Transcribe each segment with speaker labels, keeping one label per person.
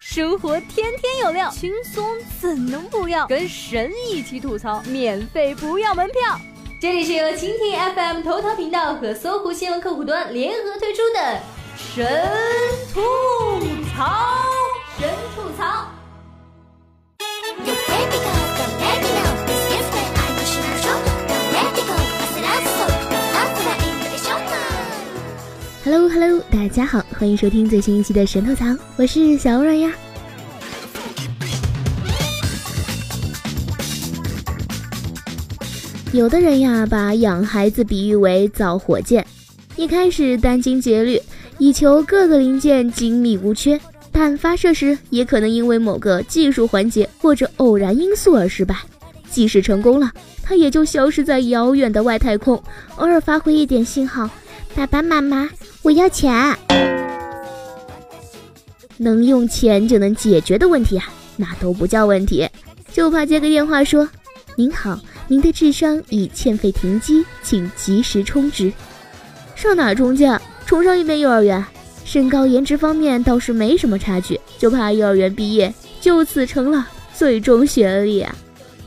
Speaker 1: 生活天天有料，轻松怎能不要？跟神一起吐槽，免费不要门票。这里是由蜻蜓 FM 头条频道和搜狐新闻客户端联合推出的神吐槽，
Speaker 2: Hello Hello，大家好，欢迎收听最新一期的神吐槽，我是小软呀。有的人呀，把养孩子比喻为造火箭，一开始殚精竭虑，以求各个零件精密无缺，但发射时也可能因为某个技术环节或者偶然因素而失败。即使成功了，它也就消失在遥远的外太空，偶尔发回一点信号。爸爸妈妈。我要钱，能用钱就能解决的问题啊，那都不叫问题，就怕接个电话说：“您好，您的智商已欠费停机，请及时充值。”上哪充去？充上一遍幼儿园。身高颜值方面倒是没什么差距，就怕幼儿园毕业就此成了最终学历啊！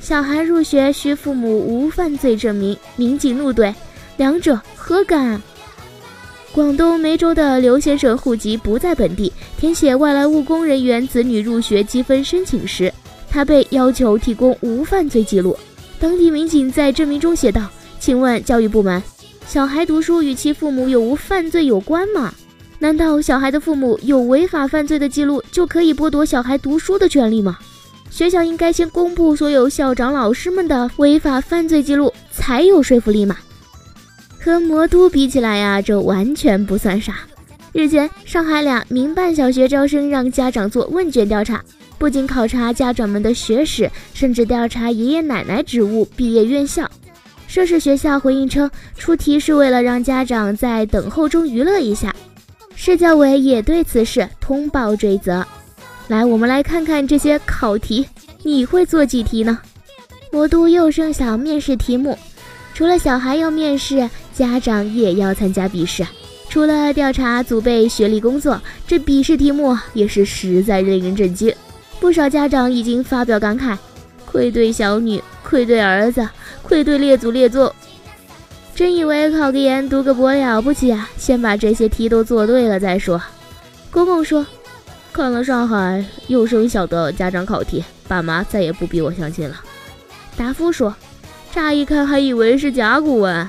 Speaker 2: 小孩入学需父母无犯罪证明，民警怒怼：两者何干？广东梅州的刘先生户籍不在本地，填写外来务工人员子女入学积分申请时，他被要求提供无犯罪记录。当地民警在证明中写道：“请问教育部门，小孩读书与其父母有无犯罪有关吗？难道小孩的父母有违法犯罪的记录就可以剥夺小孩读书的权利吗？学校应该先公布所有校长老师们的违法犯罪记录，才有说服力吗？”和魔都比起来呀，这完全不算啥。日前，上海两民办小学招生让家长做问卷调查，不仅考察家长们的学史，甚至调查爷爷奶奶职务、毕业院校。涉事学校回应称，出题是为了让家长在等候中娱乐一下。市教委也对此事通报追责。来，我们来看看这些考题，你会做几题呢？魔都幼升小面试题目。除了小孩要面试，家长也要参加笔试。除了调查祖辈学历、工作，这笔试题目也是实在令人震惊。不少家长已经发表感慨：愧对小女，愧对儿子，愧对列祖列宗。真以为考个研、读个博了不起啊？先把这些题都做对了再说。公公说：“看了上海幼升小的家长考题，爸妈再也不逼我相亲了。”达夫说。乍一看还以为是甲骨文。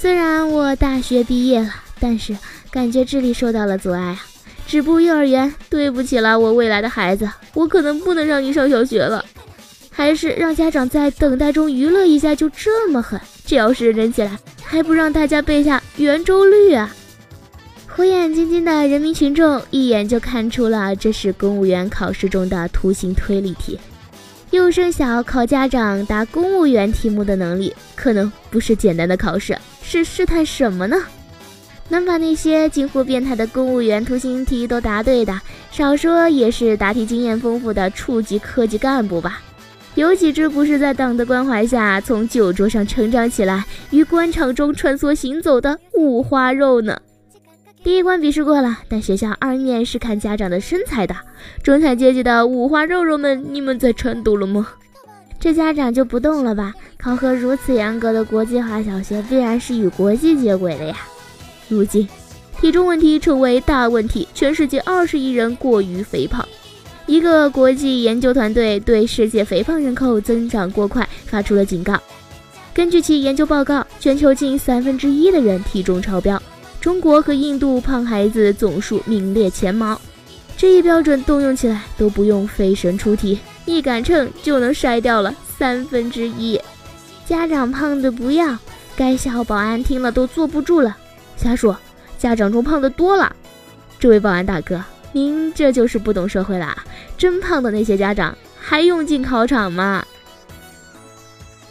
Speaker 2: 虽然我大学毕业了，但是感觉智力受到了阻碍啊！止步幼儿园，对不起了我未来的孩子，我可能不能让你上小学了。还是让家长在等待中娱乐一下，就这么狠？这要是认真起来，还不让大家背下圆周率啊？火眼金睛的人民群众一眼就看出了，这是公务员考试中的图形推理题。幼升小考家长答公务员题目的能力，可能不是简单的考试，是试探什么呢？能把那些近乎变态的公务员图形题都答对的，少说也是答题经验丰富的处级科级干部吧？有几只不是在党的关怀下从酒桌上成长起来，于官场中穿梭行走的五花肉呢？第一关笔试过了，但学校二面是看家长的身材的。中产阶级的五花肉肉们，你们在颤抖了吗？这家长就不动了吧？考核如此严格的国际化小学，必然是与国际接轨的呀。如今，体重问题成为大问题，全世界二十亿人过于肥胖。一个国际研究团队对世界肥胖人口增长过快发出了警告。根据其研究报告，全球近三分之一的人体重超标。中国和印度胖孩子总数名列前茅，这一标准动用起来都不用飞神出题，一杆秤就能筛掉了三分之一。家长胖的不要，该校保安听了都坐不住了，瞎说，家长中胖的多了。这位保安大哥，您这就是不懂社会啦！真胖的那些家长还用进考场吗？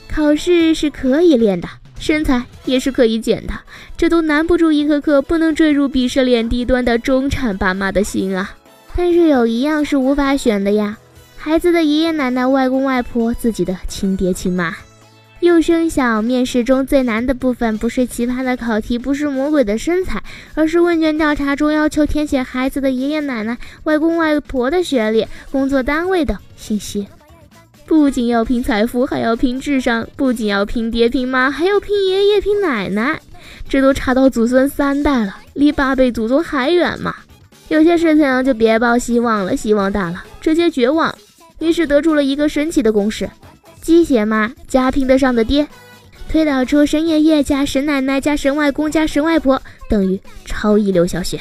Speaker 2: 考试是可以练的。身材也是可以减的，这都难不住一颗颗不能坠入鄙视链低端的中产爸妈的心啊！但是有一样是无法选的呀，孩子的爷爷奶奶、外公外婆、自己的亲爹亲妈。幼升小面试中最难的部分，不是奇葩的考题，不是魔鬼的身材，而是问卷调查中要求填写孩子的爷爷奶奶、外公外婆的学历、工作单位等信息。不仅要拼财富，还要拼智商；不仅要拼爹拼妈，还要拼爷爷拼奶奶。这都查到祖孙三代了，离八辈祖宗还远吗？有些事情就别抱希望了，希望大了，直接绝望。于是得出了一个神奇的公式：鸡血妈加拼得上的爹，推导出神爷爷加神奶奶加神外公加神外婆等于超一流小学。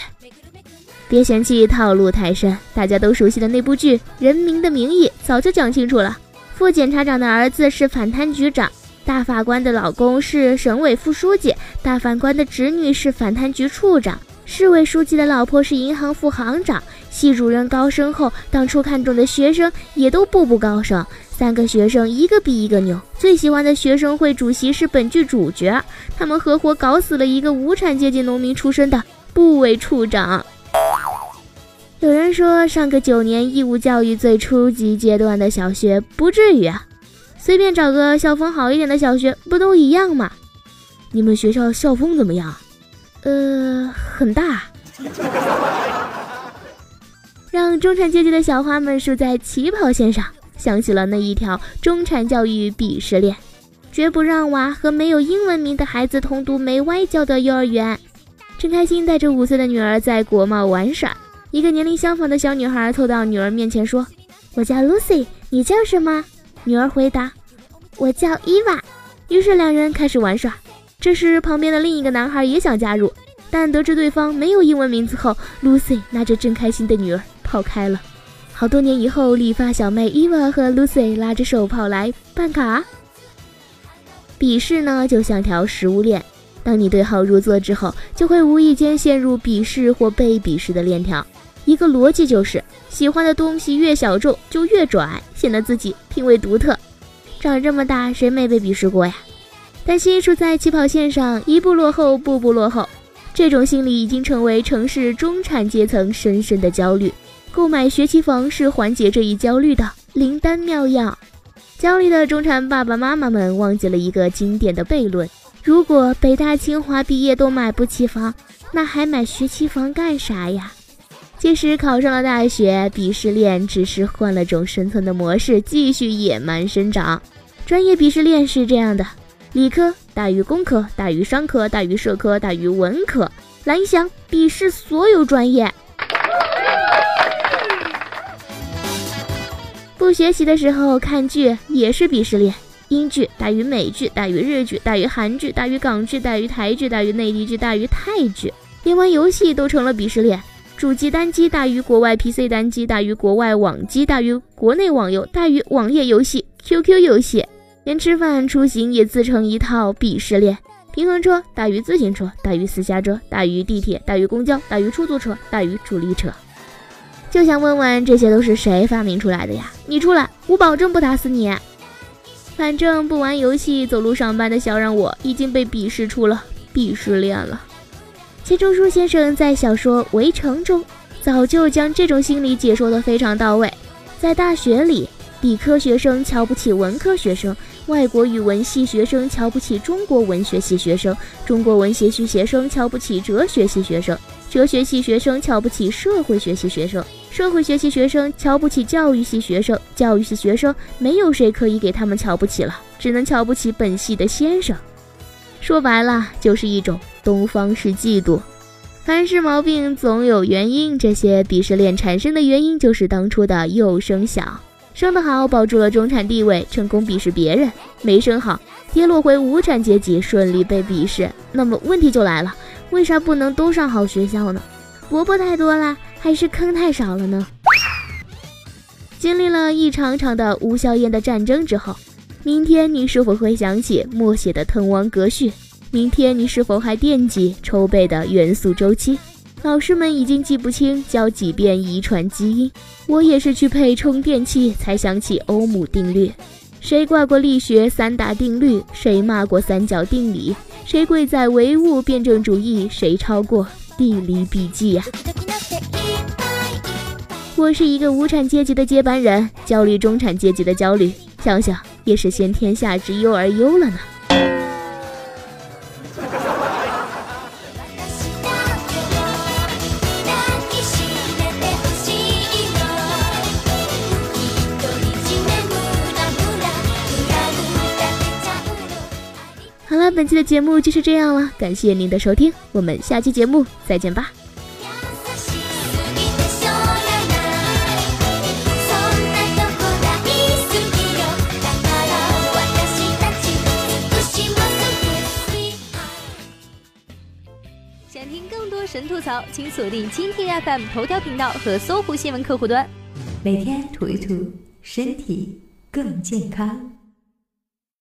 Speaker 2: 别嫌弃套路太深，大家都熟悉的那部剧《人民的名义》早就讲清楚了：副检察长的儿子是反贪局长，大法官的老公是省委副书记，大法官的侄女是反贪局处长。市委书记的老婆是银行副行长，系主任高升后，当初看中的学生也都步步高升。三个学生一个比一个牛，最喜欢的学生会主席是本剧主角，他们合伙搞死了一个无产阶级农民出身的部委处长。有人说上个九年义务教育最初级阶段的小学不至于啊，随便找个校风好一点的小学不都一样吗？你们学校校风怎么样？呃，很大，让中产阶级的小花们输在起跑线上。想起了那一条中产教育鄙视链，绝不让娃和没有英文名的孩子同读没外教的幼儿园。陈开心带着五岁的女儿在国贸玩耍，一个年龄相仿的小女孩凑到女儿面前说：“我叫 Lucy，你叫什么？”女儿回答：“我叫伊娃。”于是两人开始玩耍。这时，旁边的另一个男孩也想加入，但得知对方没有英文名字后，Lucy 拿着正开心的女儿跑开了。好多年以后，理发小妹 Eva 和 Lucy 拉着手跑来办卡。鄙视呢，就像条食物链，当你对号入座之后，就会无意间陷入鄙视或被鄙视的链条。一个逻辑就是，喜欢的东西越小众，就越拽，显得自己品味独特。长这么大，谁没被鄙视过呀？担心输在起跑线上，一步落后，步步落后，这种心理已经成为城市中产阶层深深的焦虑。购买学区房是缓解这一焦虑的灵丹妙药。焦虑的中产爸爸妈妈们忘记了一个经典的悖论：如果北大清华毕业都买不起房，那还买学区房干啥呀？即使考上了大学，鄙视链只是换了种生存的模式，继续野蛮生长。专业鄙视链是这样的。理科大于工科，大于商科，大于社科，大于文科。蓝翔鄙视所有专业。不学习的时候看剧也是鄙视链，英剧大于美剧，大于日剧，大于韩剧，大于港剧，大于台剧，大于内地剧，大于泰剧。连玩游戏都成了鄙视链，主机单机大于国外 PC 单机，大于国外网机，大于国内网游，大于网页游戏、QQ 游戏。连吃饭出行也自成一套鄙视链，平衡车大于自行车，大于私家车，大于地铁，大于公交，大于出租车，大于主力车。就想问问，这些都是谁发明出来的呀？你出来，我保证不打死你。反正不玩游戏、走路上班的小让我已经被鄙视出了鄙视链了。钱钟书先生在小说《围城》中早就将这种心理解说得非常到位，在大学里。理科学生瞧不起文科学生，外国语文系学生瞧不起中国文学系学生，中国文学系学生瞧不起哲学系学生，哲学系学生瞧不起社会学系学生，社会学系学生瞧不起教育系学生，教育系学生没有谁可以给他们瞧不起了，只能瞧不起本系的先生。说白了，就是一种东方式嫉妒。凡事毛病总有原因，这些鄙视链产生的原因就是当初的幼升小。生得好，保住了中产地位，成功鄙视别人；没生好，跌落回无产阶级，顺利被鄙视。那么问题就来了，为啥不能都上好学校呢？萝卜太多了，还是坑太少了呢？经历了一场场的无硝烟的战争之后，明天你是否会想起默写的滕王阁序？明天你是否还惦记筹备的元素周期？老师们已经记不清教几遍遗传基因，我也是去配充电器才想起欧姆定律。谁挂过力学三大定律？谁骂过三角定理？谁跪在唯物辩证主义？谁超过地理笔记呀？我是一个无产阶级的接班人，焦虑中产阶级的焦虑。想想
Speaker 3: 也是先天下之忧而忧了呢。本期的节目就是这样了，感谢您的收听，我们下期节目再见吧。
Speaker 1: 想听更多神吐槽，请锁定蜻蜓 FM 头条频道和搜狐新闻客户端，每天吐一吐，身体更健康。